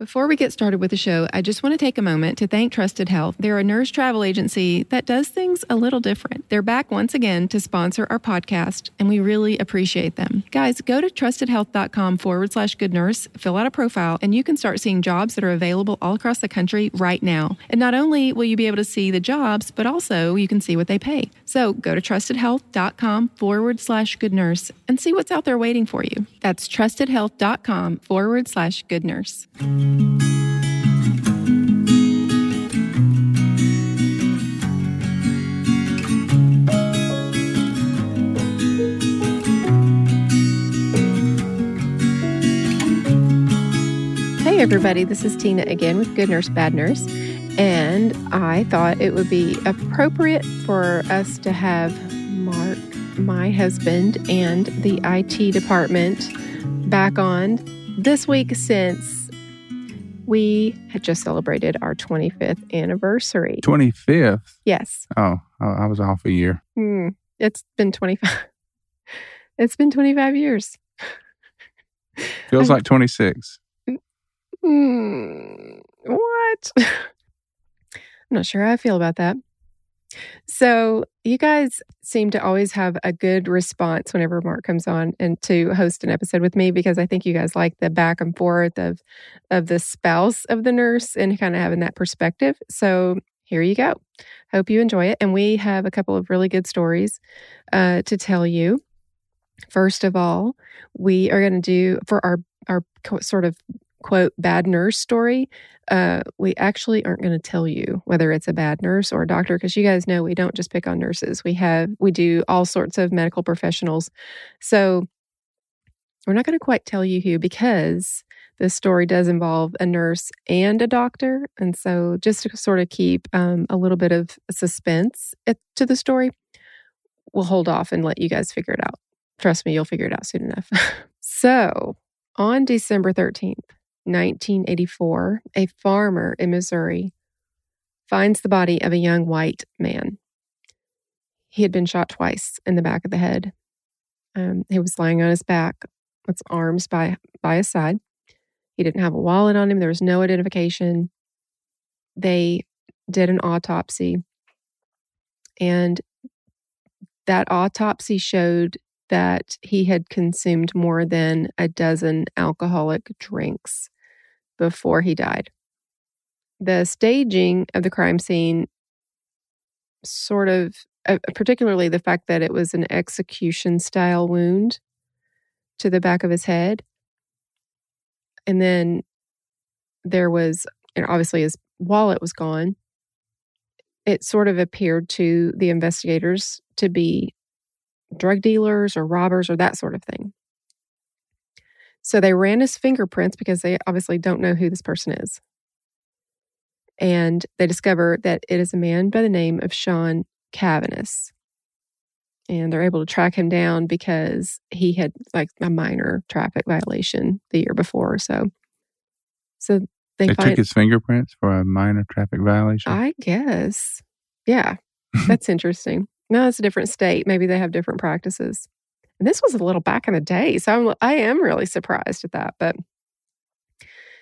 Before we get started with the show, I just want to take a moment to thank Trusted Health. They're a nurse travel agency that does things a little different. They're back once again to sponsor our podcast, and we really appreciate them. Guys, go to trustedhealth.com forward slash good nurse, fill out a profile, and you can start seeing jobs that are available all across the country right now. And not only will you be able to see the jobs, but also you can see what they pay. So go to trustedhealth.com forward slash good nurse and see what's out there waiting for you. That's trustedhealth.com forward slash good nurse. Hey, everybody, this is Tina again with Good Nurse, Bad Nurse. And I thought it would be appropriate for us to have Mark, my husband, and the IT department back on this week since we had just celebrated our 25th anniversary. 25th? Yes. Oh, I was off a year. Mm, it's been 25. it's been 25 years. Feels like 26. Mm, what? I'm not sure how I feel about that. So, you guys seem to always have a good response whenever Mark comes on and to host an episode with me because I think you guys like the back and forth of of the spouse of the nurse and kind of having that perspective. So, here you go. Hope you enjoy it. And we have a couple of really good stories uh, to tell you. First of all, we are going to do for our our sort of quote bad nurse story uh, we actually aren't going to tell you whether it's a bad nurse or a doctor because you guys know we don't just pick on nurses. We have we do all sorts of medical professionals. So we're not going to quite tell you who because this story does involve a nurse and a doctor and so just to sort of keep um, a little bit of suspense to the story we'll hold off and let you guys figure it out. Trust me you'll figure it out soon enough. So on december 13th 1984, a farmer in Missouri finds the body of a young white man. He had been shot twice in the back of the head. Um, he was lying on his back with arms by, by his side. He didn't have a wallet on him. There was no identification. They did an autopsy, and that autopsy showed that he had consumed more than a dozen alcoholic drinks before he died. The staging of the crime scene, sort of, uh, particularly the fact that it was an execution style wound to the back of his head. And then there was, and obviously his wallet was gone. It sort of appeared to the investigators to be drug dealers or robbers or that sort of thing. So they ran his fingerprints because they obviously don't know who this person is. And they discover that it is a man by the name of Sean Cavaness. And they're able to track him down because he had like a minor traffic violation the year before. So, so they, they find, took his fingerprints for a minor traffic violation. I guess. Yeah, that's interesting. No, it's a different state. Maybe they have different practices. And this was a little back in the day. So I'm, I am really surprised at that. But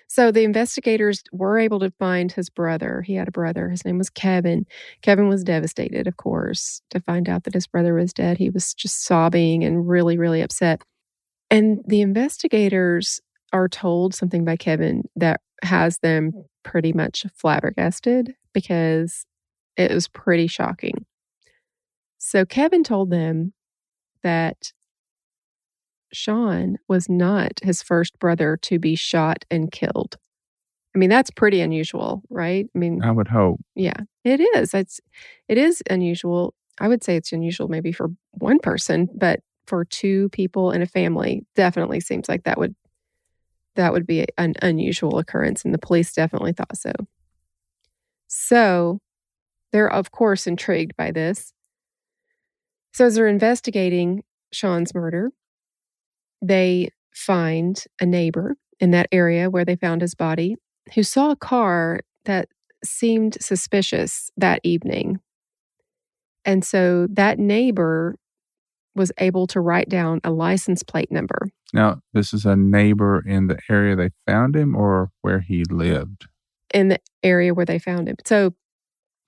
so the investigators were able to find his brother. He had a brother. His name was Kevin. Kevin was devastated, of course, to find out that his brother was dead. He was just sobbing and really, really upset. And the investigators are told something by Kevin that has them pretty much flabbergasted because it was pretty shocking. So Kevin told them that Sean was not his first brother to be shot and killed. I mean, that's pretty unusual, right? I mean, I would hope. Yeah, it is. It's it is unusual. I would say it's unusual maybe for one person, but for two people in a family, definitely seems like that would that would be an unusual occurrence and the police definitely thought so. So, they're of course intrigued by this. So as they're investigating Sean's murder, they find a neighbor in that area where they found his body who saw a car that seemed suspicious that evening. And so that neighbor was able to write down a license plate number. Now, this is a neighbor in the area they found him or where he lived? In the area where they found him. So,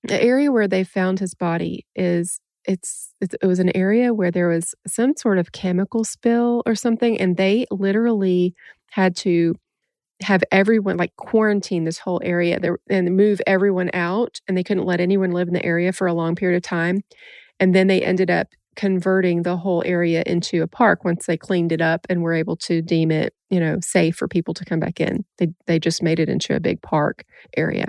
the area where they found his body is it's, it's it was an area where there was some sort of chemical spill or something and they literally had to have everyone like quarantine this whole area. There, and move everyone out and they couldn't let anyone live in the area for a long period of time and then they ended up converting the whole area into a park once they cleaned it up and were able to deem it you know safe for people to come back in. They they just made it into a big park area.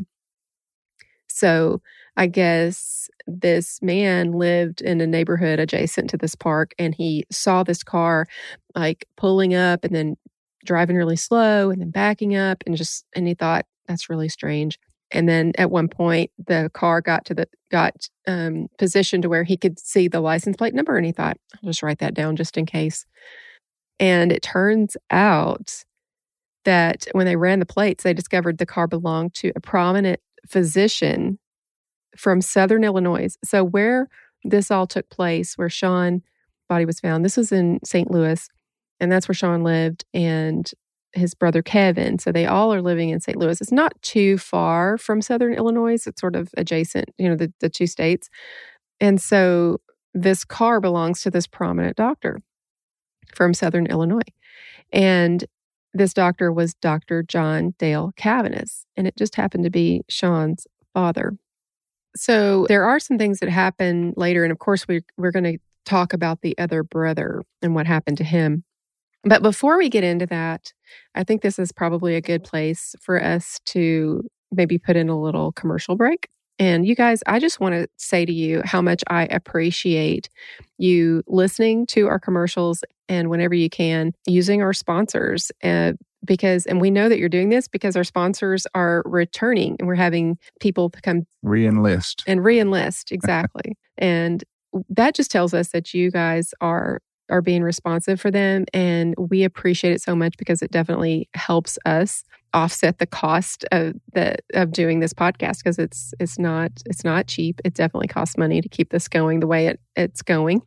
So i guess this man lived in a neighborhood adjacent to this park and he saw this car like pulling up and then driving really slow and then backing up and just and he thought that's really strange. And then at one point the car got to the got um, positioned to where he could see the license plate number and he thought i'll just write that down just in case. And it turns out that when they ran the plates they discovered the car belonged to a prominent physician from southern illinois so where this all took place where sean body was found this was in st louis and that's where Sean lived and his brother Kevin. So they all are living in St. Louis. It's not too far from Southern Illinois. It's sort of adjacent, you know, the, the two states. And so this car belongs to this prominent doctor from Southern Illinois. And this doctor was Dr. John Dale Cavaness, and it just happened to be Sean's father. So there are some things that happen later. And of course, we, we're going to talk about the other brother and what happened to him. But before we get into that, I think this is probably a good place for us to maybe put in a little commercial break. And you guys, I just want to say to you how much I appreciate you listening to our commercials and whenever you can, using our sponsors. Uh, because, and we know that you're doing this because our sponsors are returning and we're having people come re enlist and re enlist. Exactly. and that just tells us that you guys are are being responsive for them. And we appreciate it so much because it definitely helps us offset the cost of the of doing this podcast because it's it's not it's not cheap. It definitely costs money to keep this going the way it, it's going.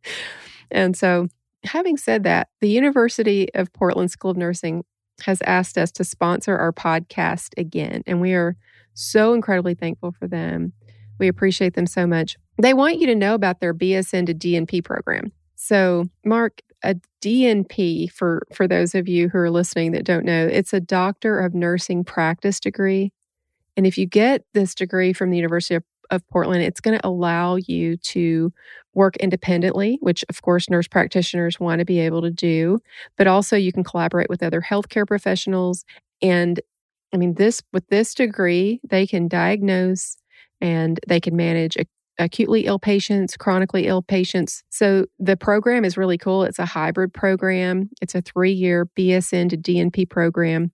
and so having said that, the University of Portland School of Nursing has asked us to sponsor our podcast again. And we are so incredibly thankful for them. We appreciate them so much. They want you to know about their BSN to DNP program. So, Mark, a DNP for for those of you who are listening that don't know, it's a doctor of nursing practice degree. And if you get this degree from the University of, of Portland, it's going to allow you to work independently, which of course nurse practitioners want to be able to do, but also you can collaborate with other healthcare professionals. And I mean this with this degree, they can diagnose and they can manage acutely ill patients, chronically ill patients. So the program is really cool. It's a hybrid program, it's a three year BSN to DNP program.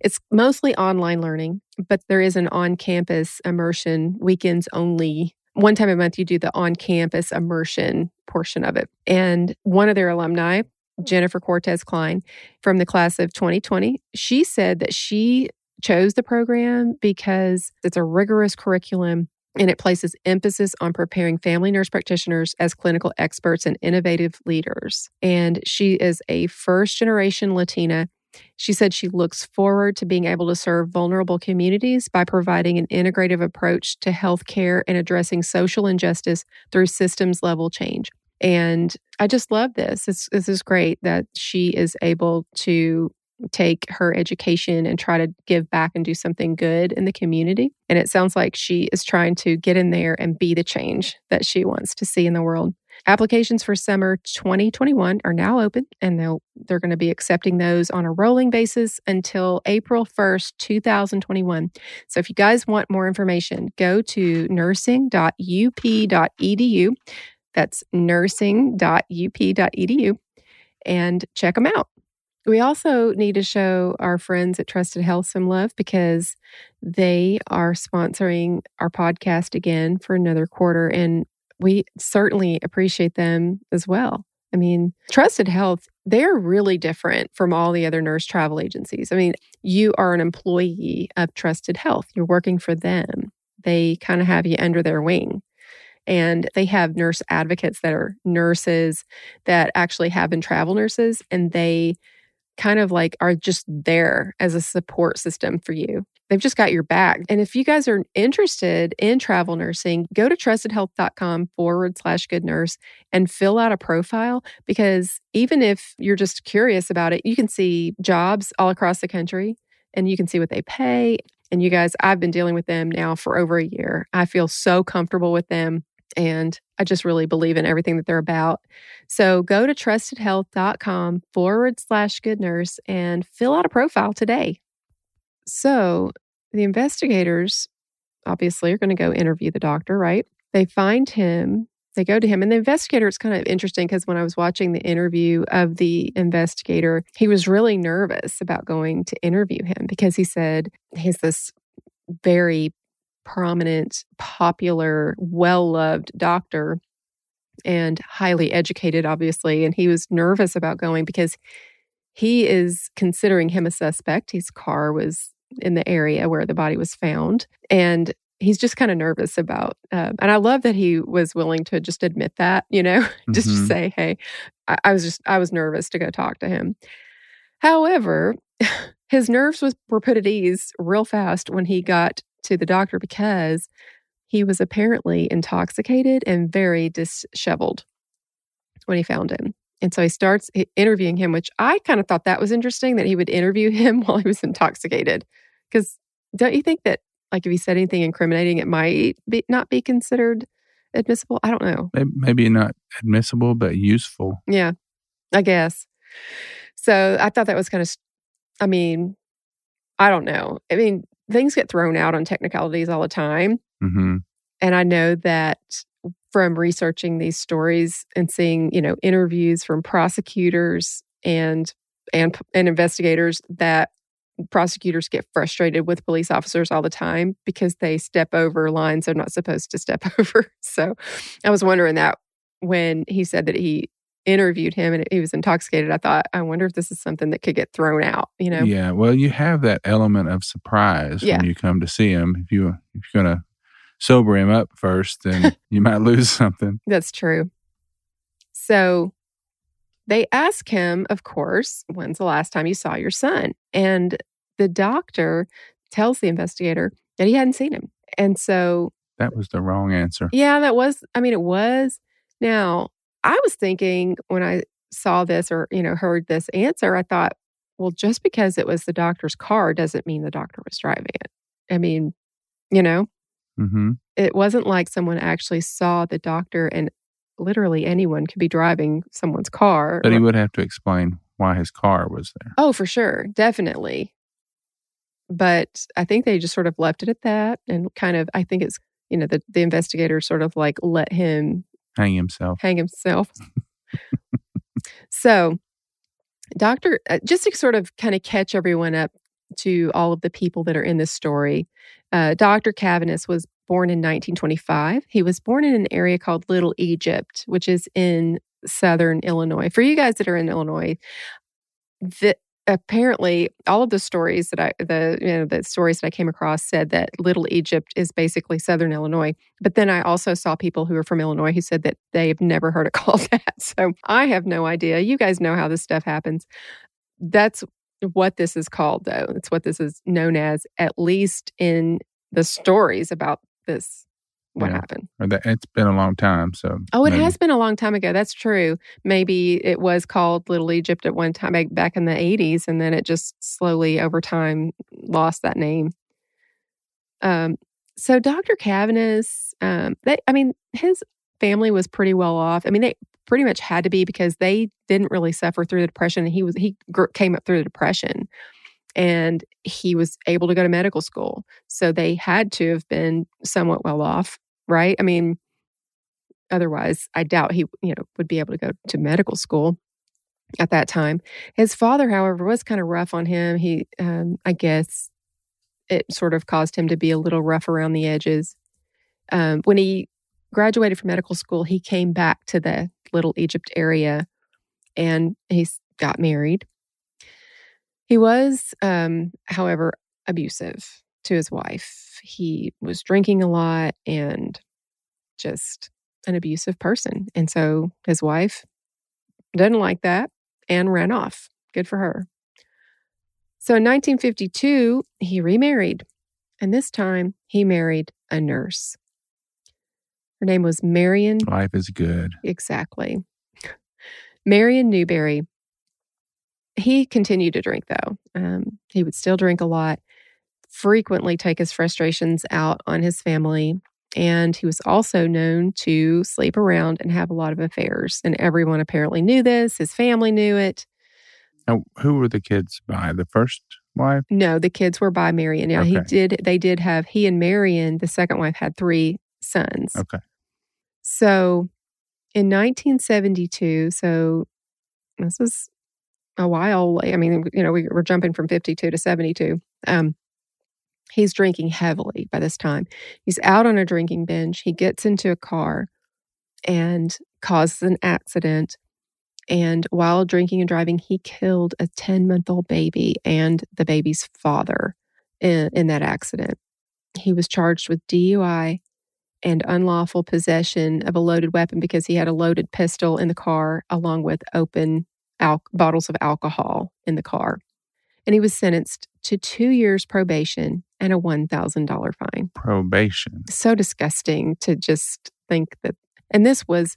It's mostly online learning, but there is an on campus immersion, weekends only. One time a month, you do the on campus immersion portion of it. And one of their alumni, Jennifer Cortez Klein from the class of 2020, she said that she chose the program because it's a rigorous curriculum and it places emphasis on preparing family nurse practitioners as clinical experts and innovative leaders. And she is a first generation Latina. She said she looks forward to being able to serve vulnerable communities by providing an integrative approach to healthcare and addressing social injustice through systems level change. And I just love this. This is great that she is able to take her education and try to give back and do something good in the community. And it sounds like she is trying to get in there and be the change that she wants to see in the world. Applications for summer 2021 are now open and they'll they're going to be accepting those on a rolling basis until April 1st, 2021. So if you guys want more information, go to nursing.up.edu. That's nursing.up.edu and check them out. We also need to show our friends at Trusted Health some love because they are sponsoring our podcast again for another quarter. And we certainly appreciate them as well. I mean, Trusted Health, they're really different from all the other nurse travel agencies. I mean, you are an employee of Trusted Health, you're working for them, they kind of have you under their wing. And they have nurse advocates that are nurses that actually have been travel nurses and they kind of like are just there as a support system for you. They've just got your back. And if you guys are interested in travel nursing, go to trustedhealth.com forward slash good nurse and fill out a profile because even if you're just curious about it, you can see jobs all across the country and you can see what they pay. And you guys, I've been dealing with them now for over a year. I feel so comfortable with them. And I just really believe in everything that they're about. So go to trustedhealth.com forward slash good nurse and fill out a profile today. So the investigators obviously are going to go interview the doctor, right? They find him, they go to him, and the investigator, it's kind of interesting because when I was watching the interview of the investigator, he was really nervous about going to interview him because he said he's this very prominent, popular, well loved doctor and highly educated, obviously. And he was nervous about going because he is considering him a suspect. His car was in the area where the body was found. And he's just kind of nervous about uh, and i love that he was willing to just admit that you know just mm-hmm. say hey I, I, was just i was nervous to go talk to him however his nerves was, were put at ease real fast when he got to the doctor because he was apparently intoxicated and very disheveled when he found him. And so he starts interviewing him, which I kind of thought that was interesting that he would interview him while he was intoxicated. Because don't you think that, like, if he said anything incriminating, it might be, not be considered admissible? I don't know. Maybe not admissible, but useful. Yeah, I guess. So I thought that was kind of, I mean, I don't know. I mean, things get thrown out on technicalities all the time. Mm-hmm. And I know that from researching these stories and seeing, you know, interviews from prosecutors and and and investigators that prosecutors get frustrated with police officers all the time because they step over lines they're not supposed to step over. So I was wondering that when he said that he interviewed him and he was intoxicated, I thought, I wonder if this is something that could get thrown out, you know? Yeah. Well, you have that element of surprise yeah. when you come to see him. If you if you're gonna sober him up first, then you might lose something. That's true. So they ask him, of course, when's the last time you saw your son? And the doctor tells the investigator that he hadn't seen him. And so that was the wrong answer. Yeah, that was, I mean, it was. Now, I was thinking when I saw this or, you know, heard this answer, I thought, well, just because it was the doctor's car doesn't mean the doctor was driving it. I mean, you know, mm-hmm. it wasn't like someone actually saw the doctor and literally anyone could be driving someone's car. But he would have to explain why his car was there. Oh, for sure. Definitely. But I think they just sort of left it at that and kind of, I think it's, you know, the, the investigator sort of like let him hang himself. Hang himself. so, Doctor, uh, just to sort of kind of catch everyone up to all of the people that are in this story, uh, Dr. Cavaness was born in 1925. He was born in an area called Little Egypt, which is in southern Illinois. For you guys that are in Illinois, the, apparently all of the stories that I the you know the stories that I came across said that Little Egypt is basically southern Illinois. But then I also saw people who are from Illinois who said that they've never heard it called that. So I have no idea. You guys know how this stuff happens. That's what this is called though. It's what this is known as at least in the stories about this what yeah. happened. It's been a long time. So oh, it maybe. has been a long time ago. That's true. Maybe it was called Little Egypt at one time back in the eighties, and then it just slowly over time lost that name. Um. So Dr. Cavaness, um, they, I mean, his family was pretty well off. I mean, they pretty much had to be because they didn't really suffer through the depression. He was he came up through the depression and he was able to go to medical school. So they had to have been somewhat well off right? I mean, otherwise, I doubt he, you know, would be able to go to medical school at that time. His father, however, was kind of rough on him. He, um, I guess, it sort of caused him to be a little rough around the edges. Um, when he graduated from medical school, he came back to the Little Egypt area and he got married. He was, um, however, abusive to his wife. He was drinking a lot and just an abusive person. And so his wife didn't like that and ran off. Good for her. So in 1952, he remarried. And this time he married a nurse. Her name was Marion. Life is good. Exactly. Marion Newberry. He continued to drink, though. Um, he would still drink a lot, frequently take his frustrations out on his family. And he was also known to sleep around and have a lot of affairs. And everyone apparently knew this. His family knew it. Now, who were the kids by? The first wife? No, the kids were by Marion. Now okay. he did they did have he and Marion, the second wife, had three sons. Okay. So in 1972, so this is a while. I mean, you know, we, are jumping from 52 to 72. Um, he's drinking heavily by this time. He's out on a drinking binge. He gets into a car and causes an accident. And while drinking and driving, he killed a 10 month old baby and the baby's father in, in that accident. He was charged with DUI and unlawful possession of a loaded weapon because he had a loaded pistol in the car along with open al- bottles of alcohol in the car. And he was sentenced to two years probation and a $1,000 fine. Probation. So disgusting to just think that. And this was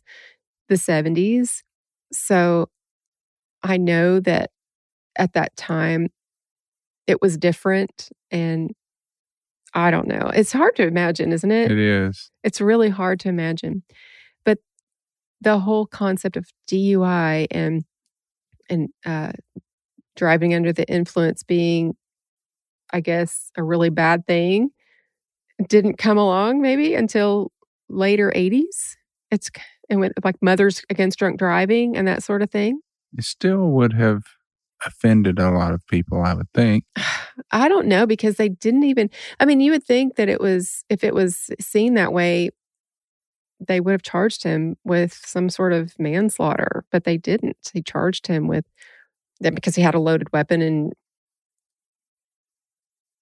the 70s. So I know that at that time it was different and I don't know. It's hard to imagine, isn't it? It is. It's really hard to imagine. But the whole concept of DUI and and uh, driving under the influence being, I guess, a really bad thing didn't come along maybe until later 80s. It's and with like mothers against drunk driving and that sort of thing. It still would have offended a lot of people, I would think. I don't know because they didn't even, I mean, you would think that it was, if it was seen that way, they would have charged him with some sort of manslaughter, but they didn't. They charged him with that because he had a loaded weapon and,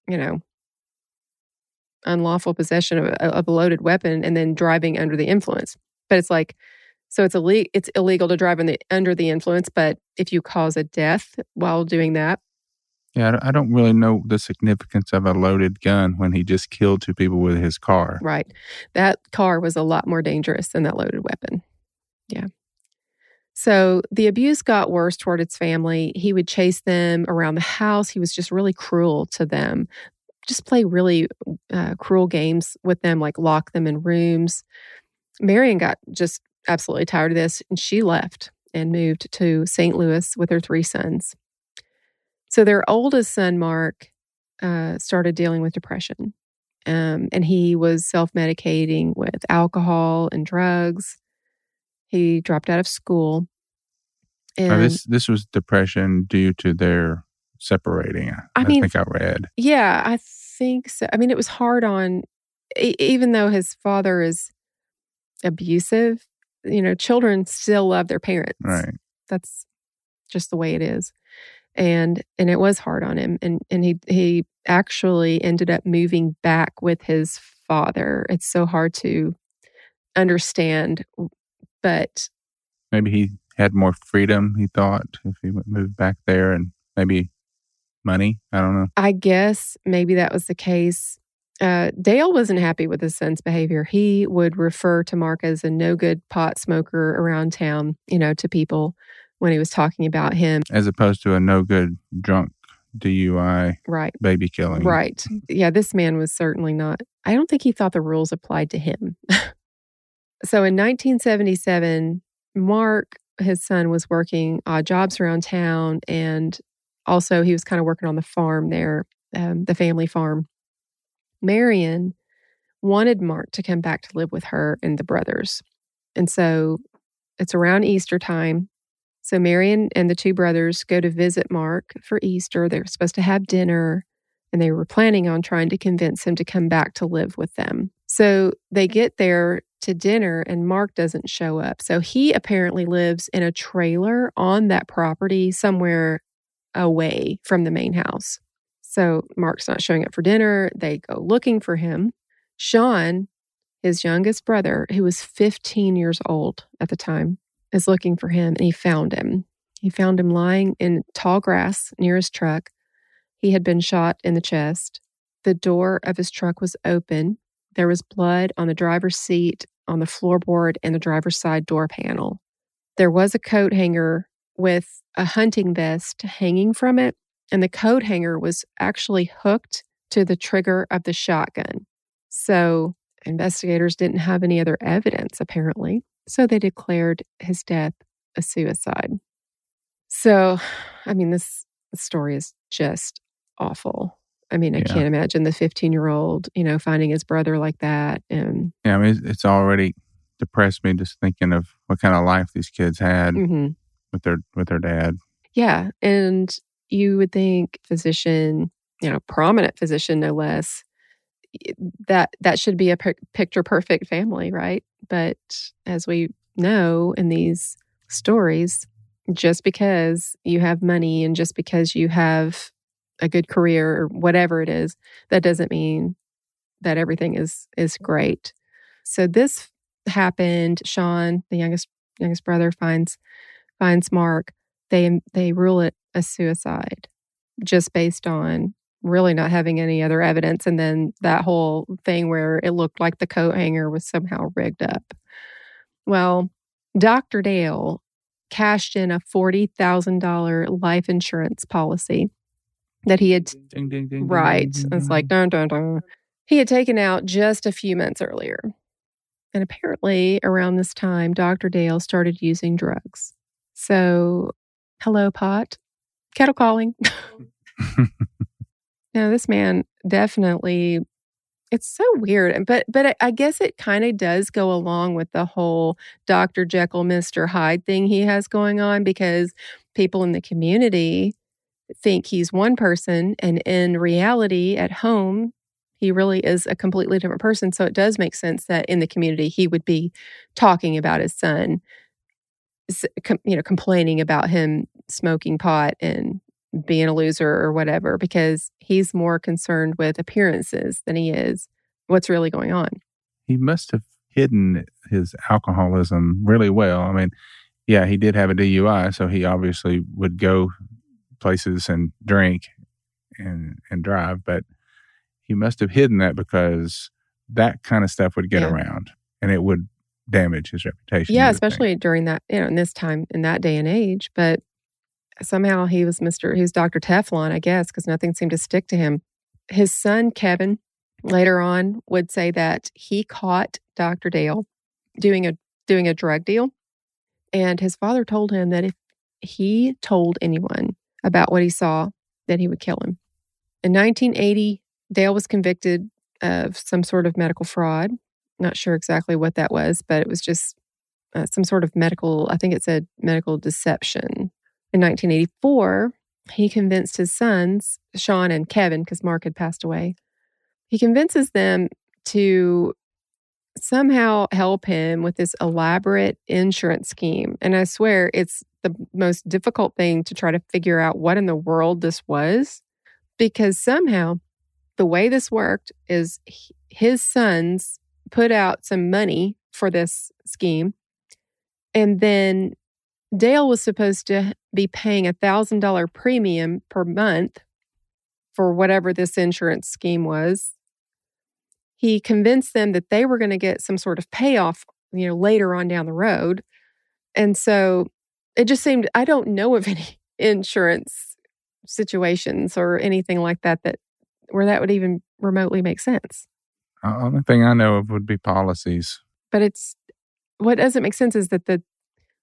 you know, unlawful possession of, of a loaded weapon and then driving under the influence. But it's like, so it's illegal. It's illegal to drive the, under the influence, but if you cause a death while doing that, yeah, I don't really know the significance of a loaded gun when he just killed two people with his car. Right, that car was a lot more dangerous than that loaded weapon. Yeah. So the abuse got worse toward its family. He would chase them around the house. He was just really cruel to them. Just play really uh, cruel games with them, like lock them in rooms. Marion got just absolutely tired of this, and she left and moved to St. Louis with her three sons. So their oldest son, Mark, uh, started dealing with depression. Um, and he was self medicating with alcohol and drugs. He dropped out of school. And this this was depression due to their separating. I, I mean, think I read. Yeah, I think so. I mean, it was hard on, even though his father is abusive you know, children still love their parents. Right. That's just the way it is. And and it was hard on him. And and he he actually ended up moving back with his father. It's so hard to understand. But maybe he had more freedom, he thought, if he moved back there and maybe money. I don't know. I guess maybe that was the case. Uh, Dale wasn't happy with his son's behavior. He would refer to Mark as a no good pot smoker around town, you know, to people when he was talking about him. As opposed to a no good drunk DUI right. baby killing. Right. Yeah, this man was certainly not, I don't think he thought the rules applied to him. so in 1977, Mark, his son, was working odd jobs around town and also he was kind of working on the farm there, um, the family farm. Marion wanted Mark to come back to live with her and the brothers. And so it's around Easter time. So Marion and the two brothers go to visit Mark for Easter. They're supposed to have dinner and they were planning on trying to convince him to come back to live with them. So they get there to dinner and Mark doesn't show up. So he apparently lives in a trailer on that property somewhere away from the main house. So Mark's not showing up for dinner. They go looking for him. Sean, his youngest brother, who was 15 years old at the time, is looking for him and he found him. He found him lying in tall grass near his truck. He had been shot in the chest. The door of his truck was open. There was blood on the driver's seat, on the floorboard, and the driver's side door panel. There was a coat hanger with a hunting vest hanging from it, and the coat hanger was actually hooked to the trigger of the shotgun. So investigators didn't have any other evidence, apparently. So they declared his death a suicide. So, I mean, this story is just awful. I mean, I yeah. can't imagine the 15 year old, you know, finding his brother like that. And yeah, I mean, it's already depressed me just thinking of what kind of life these kids had mm-hmm. with their with their dad. Yeah, and you would think physician, you know, prominent physician no less, that that should be a per- picture perfect family, right? But as we know in these stories, just because you have money and just because you have a good career or whatever it is, that doesn't mean that everything is is great. So this happened. Sean, the youngest youngest brother, finds finds Mark. They um, they rule it a suicide just based on really not having any other evidence. And then that whole thing where it looked like the coat hanger was somehow rigged up. Well, Dr. Dale cashed in a $40,000 life insurance policy that he had. Ding, ding, ding, right. It's like, dun, dun, dun. He had taken out just a few months earlier. And apparently, around this time, Dr. Dale started using drugs. So, hello, pot, kettle calling. Now, this man definitely it's so weird but but i guess it kind of does go along with the whole dr jekyll mr hyde thing he has going on because people in the community think he's one person and in reality at home he really is a completely different person so it does make sense that in the community he would be talking about his son you know complaining about him smoking pot and being a loser or whatever because he's more concerned with appearances than he is what's really going on. He must have hidden his alcoholism really well. I mean, yeah, he did have a DUI, so he obviously would go places and drink and and drive, but he must have hidden that because that kind of stuff would get yeah. around and it would damage his reputation. Yeah, especially think. during that, you know, in this time in that day and age, but somehow he was Mr. He was Dr. Teflon, I guess, because nothing seemed to stick to him. His son, Kevin, later on would say that he caught Dr. Dale doing a doing a drug deal. And his father told him that if he told anyone about what he saw, that he would kill him. In 1980, Dale was convicted of some sort of medical fraud. Not sure exactly what that was, but it was just uh, some sort of medical, I think it said medical deception in 1984, he convinced his sons, Sean and Kevin, because Mark had passed away, he convinces them to somehow help him with this elaborate insurance scheme. And I swear it's the most difficult thing to try to figure out what in the world this was, because somehow the way this worked is his sons put out some money for this scheme. And then Dale was supposed to be paying a $1,000 premium per month for whatever this insurance scheme was. He convinced them that they were going to get some sort of payoff, you know, later on down the road. And so it just seemed I don't know of any insurance situations or anything like that that where that would even remotely make sense. The only thing I know of would be policies. But it's what doesn't make sense is that the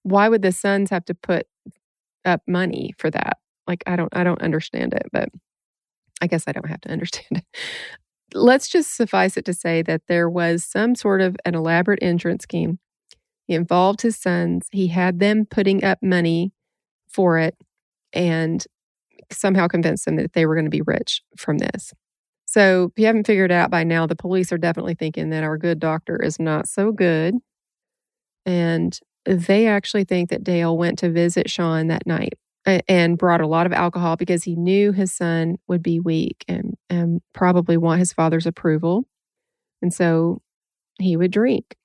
why would the sons have to put up money for that? Like I don't I don't understand it, but I guess I don't have to understand it. Let's just suffice it to say that there was some sort of an elaborate insurance scheme. He involved his sons. He had them putting up money for it and somehow convinced them that they were going to be rich from this. So, if you haven't figured it out by now, the police are definitely thinking that our good doctor is not so good. And they actually think that Dale went to visit Sean that night and brought a lot of alcohol because he knew his son would be weak and, and probably want his father's approval. And so he would drink.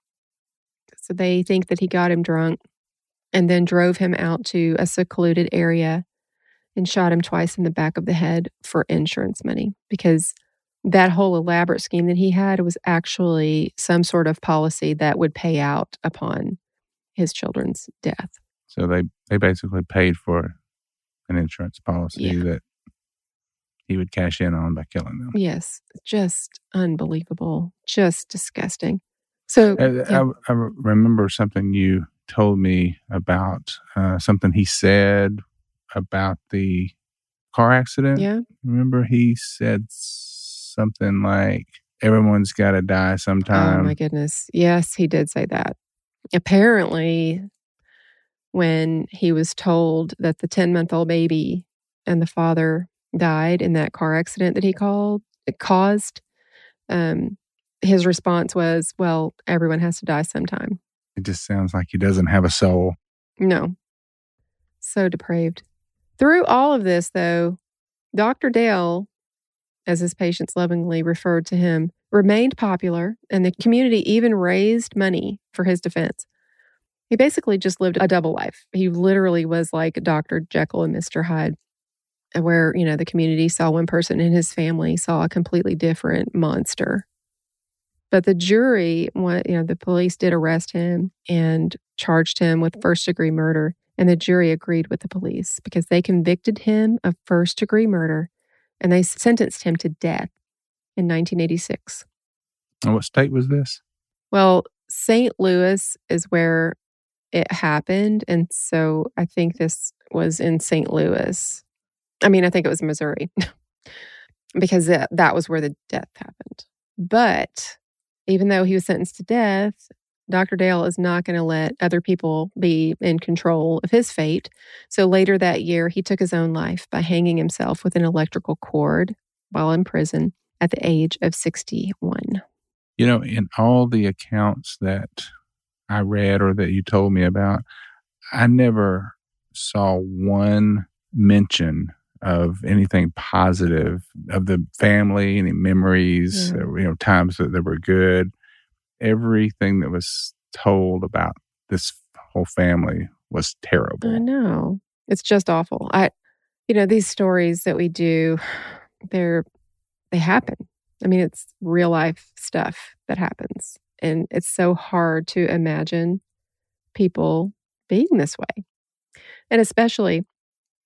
So they think that he got him drunk and then drove him out to a secluded area and shot him twice in the back of the head for insurance money because that whole elaborate scheme that he had was actually some sort of policy that would pay out upon his children's death. So they they basically paid for an insurance policy Yeah. that he would cash in on by killing them. Yes, just unbelievable, just disgusting. So, I, yeah. I, I remember something you told me about uh, something he said about the car accident. yeah, Remember, he said something like, "Everyone's got to die sometime. oh my goodness, yes, he did say that. Apparently, when he was told that the ten-month-old baby and the father died in that car accident that he called it caused, um, his response was, "Well, everyone has to die sometime." it just sounds like he doesn't have a soul. No. So depraved. Through all of this, though, Dr. Dale, as his patients lovingly referred to him, remained popular, and the community even raised money for his defense. He basically just lived a double life. He literally was like Dr. Jekyll and Mr. Hyde, where, you know, the community saw one person and his family saw a completely different monster. But the jury, you know, the police did arrest him and charged him with first degree murder. And the jury agreed with the police because they convicted him of first degree murder and they sentenced him to death in 1986. And what state was this? Well, St. Louis is where it happened. And so I think this was in St. Louis. I mean, I think it was Missouri because that, that was where the death happened. But even though he was sentenced to death, Dr. Dale is not going to let other people be in control of his fate. So later that year, he took his own life by hanging himself with an electrical cord while in prison at the age of 61. You know, in all the accounts that I read or that you told me about, I never saw one mention of anything positive of the family, any memories, Yeah. uh, you know, times that, that were good. Everything that was told about this whole family was terrible. I know. It's just awful. I you know, these stories that we do, they're they happen. I mean, it's real life stuff that happens. And it's so hard to imagine people being this way. And especially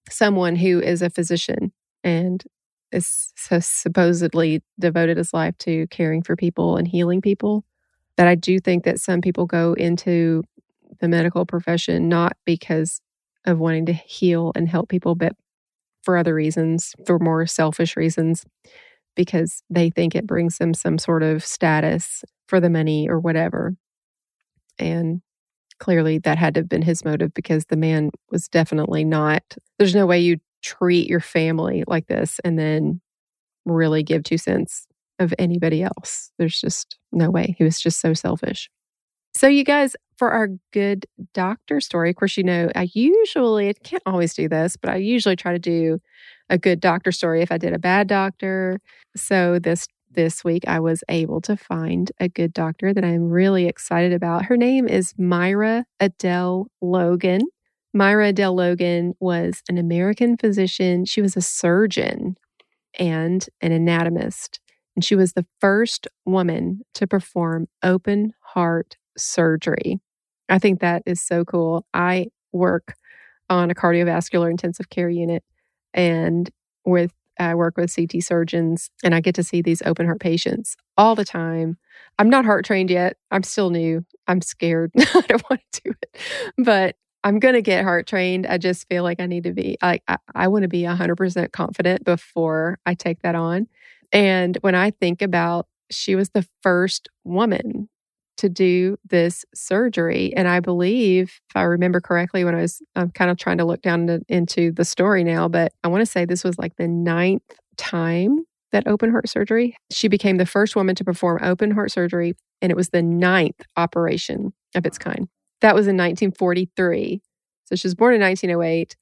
someone who is a physician and is so supposedly devoted his life to caring for people and healing people. That I do think that some people go into the medical profession not because of wanting to heal and help people, but for other reasons, for more selfish reasons, because they think it brings them some sort of status for the money or whatever. And clearly that had to have been his motive because the man was definitely not, there's no way you treat your family like this and then really give two cents of anybody else. There's just no way. He was just so selfish. So, you guys, for our good doctor story, of course, you know, I usually, I can't always do this, but I usually try to do a good doctor story if I did a bad doctor. So, this this week I was able to find a good doctor that I'm really excited about. Her name is Myra Adele Logan. Myra Adele Logan was an American physician. She was a surgeon and an anatomist. And she was the first woman to perform open heart surgery. I think that is so cool. I work on a cardiovascular intensive care unit and with I work with CT surgeons and I get to see these open heart patients all the time. I'm not heart trained yet. I'm still new. I'm scared. I don't want to do it. But I'm going to get heart trained. I just feel like I need to be I I, I want to be 100% confident before I take that on. And when I think about she was the first woman to do this surgery. And I believe, if I remember correctly, when I was, I'm kind of trying to look down to, into the story now, but I want to say this was like the ninth time that open heart surgery. She became the first woman to perform open heart surgery, and it was the ninth operation of its kind. That was in 1943. So she was born in 1908.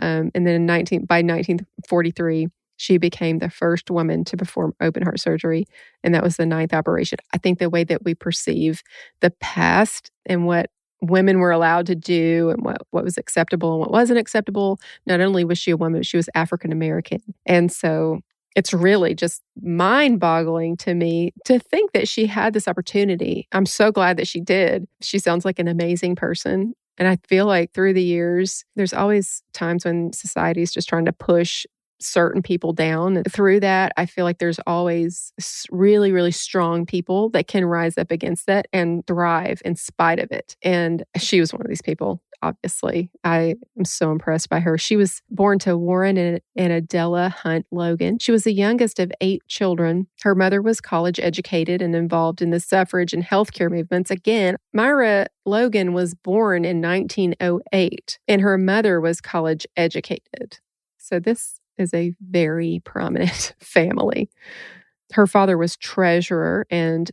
Um, and then in 19, by 1943, she became the first woman to perform open heart surgery, and that was the ninth operation. I think the way that we perceive the past and what women were allowed to do and what, what was acceptable and what wasn't acceptable, not only was she a woman, she was African American. And so it's really just mind boggling to me to think that she had this opportunity. I'm so glad that she did. She sounds like an amazing person. And I feel like through the years, there's always times when society is just trying to push certain people down. Through that, I feel like there's always really, really strong people that can rise up against that and thrive in spite of it. And she was one of these people. Obviously, I am so impressed by her. She was born to Warren and, and Adella Hunt Logan. She was the youngest of eight children. Her mother was college educated and involved in the suffrage and healthcare movements. Again, Myra Logan was born in 1908, and her mother was college educated. So this is a very prominent family. Her father was treasurer and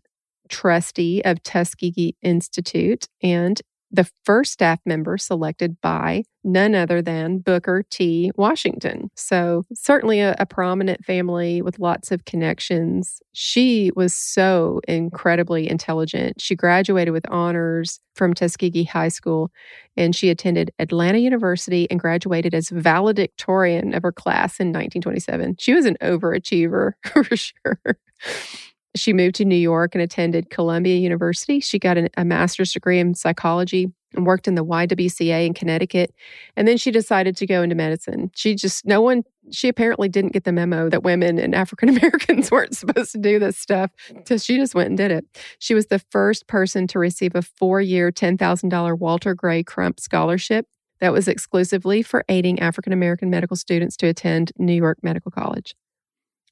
trustee of Tuskegee Institute, and the first staff member selected by none other than Booker T. Washington. So, certainly a, a, prominent family with lots of connections. She was so incredibly intelligent. She graduated with honors from Tuskegee High School and she attended Atlanta University and graduated as valedictorian of her class in 1927. She was an overachiever for sure. She moved to New York and attended Columbia University. She got an, a master's degree in psychology and worked in the YWCA in Connecticut. And then she decided to go into medicine. She just, no one, she apparently didn't get the memo that women and African Americans weren't supposed to do this stuff. So she just went and did it. She was the first person to receive a four year, $10,000 Walter Gray Crump scholarship that was exclusively for aiding African American medical students to attend New York Medical College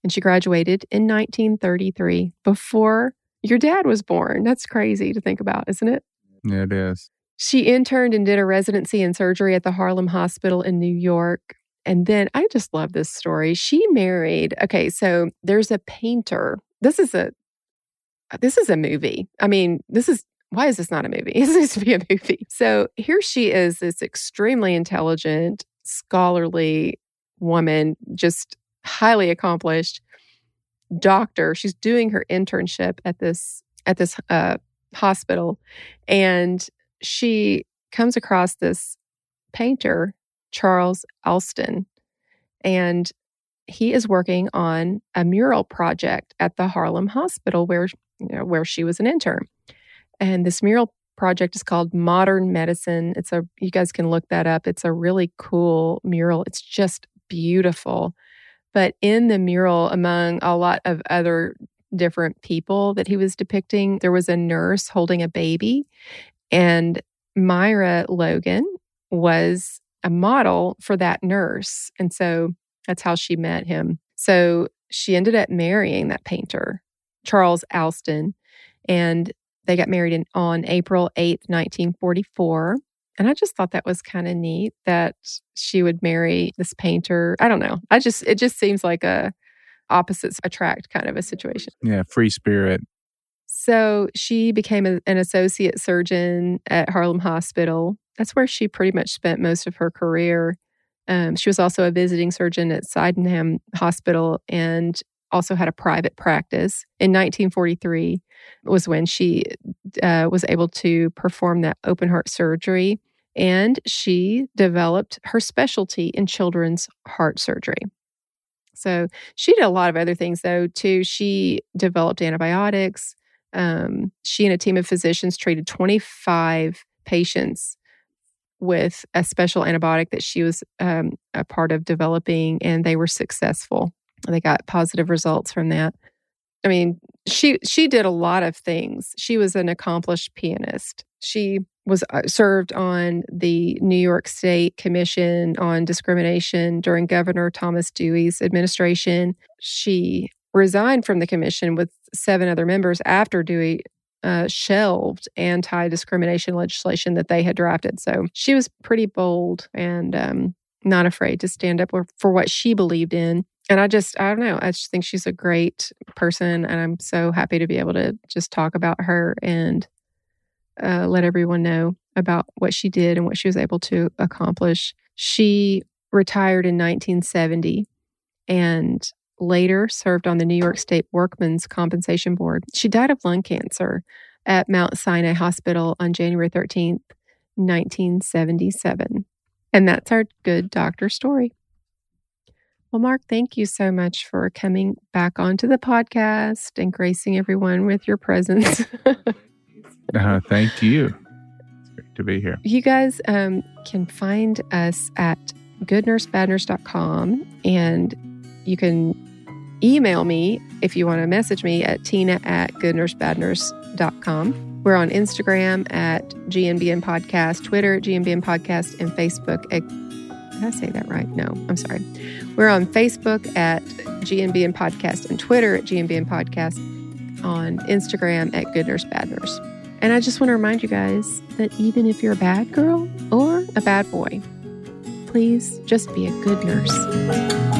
and she graduated in 1933 before your dad was born. That's crazy to think about, isn't it? Yeah, it is. She interned and did a residency in surgery at the Harlem Hospital in New York. And then I just love this story. She married, okay, so there's a painter. This is a this is a movie. I mean, this is why is this not a movie? This needs to be a movie. So here she is, this extremely intelligent, scholarly woman, just highly accomplished doctor. She's doing her internship at this at this uh, hospital, and she comes across this painter, Charles Alston, and he is working on a mural project at the Harlem Hospital where you know, where she was an intern. And this mural project is called Modern Medicine. It's a you guys can look that up. It's a really cool mural. It's just beautiful. But in the mural, among a lot of other different people that he was depicting, there was a nurse holding a baby. And Myra Logan was a model for that nurse. And so that's how she met him. So she ended up marrying that painter, Charles Alston. And they got married in, on April 8th, 1944. And I just thought that was kind of neat that she would marry this painter. I don't know. I just it just seems like a opposites attract kind of a situation. Yeah, free spirit. So she became a, an associate surgeon at Harlem Hospital. That's where she pretty much spent most of her career. Um, she was also a visiting surgeon at Sydenham Hospital and also had a private practice. In 1943 was when she uh, was able to perform that open heart surgery, and she developed her specialty in children's heart surgery. So she did a lot of other things, though, too. She developed antibiotics. Um, she and a team of physicians treated 25 patients with a special antibiotic that she was um, a part of developing, and they were successful. They got positive results from that. I mean, she she did a lot of things. She was an accomplished pianist. She was uh, served on the New York State Commission on Discrimination during Governor Thomas Dewey's administration. She resigned from the commission with seven other members after Dewey uh, shelved anti discrimination legislation that they had drafted. So she was pretty bold and um, not afraid to stand up for what she believed in and I just, I don't know, I just think she's a great person. And I'm so happy to be able to just talk about her and uh, let everyone know about what she did and what she was able to accomplish. She retired in 1970 and later served on the New York State Workmen's Compensation Board. She died of lung cancer at Mount Sinai Hospital on January 13th, 1977. And that's our good doctor story. Well, Mark, thank you so much for coming back onto the podcast and gracing everyone with your presence. uh, thank you. It's great to be here. You guys um, can find us at goodnursebadnurse.com and you can email me if you want to message me at tina at goodnursebadnurse.com. We're on Instagram at GNBN Podcast, Twitter at GNBN Podcast, and Facebook at did I say that right? No, I'm sorry. We're on Facebook at GNBN Podcast and Twitter at GNBN Podcast, on Instagram at Good Nurse Bad Nurse. And I just want to remind you guys that even if you're a bad girl or a bad boy, please just be a good nurse.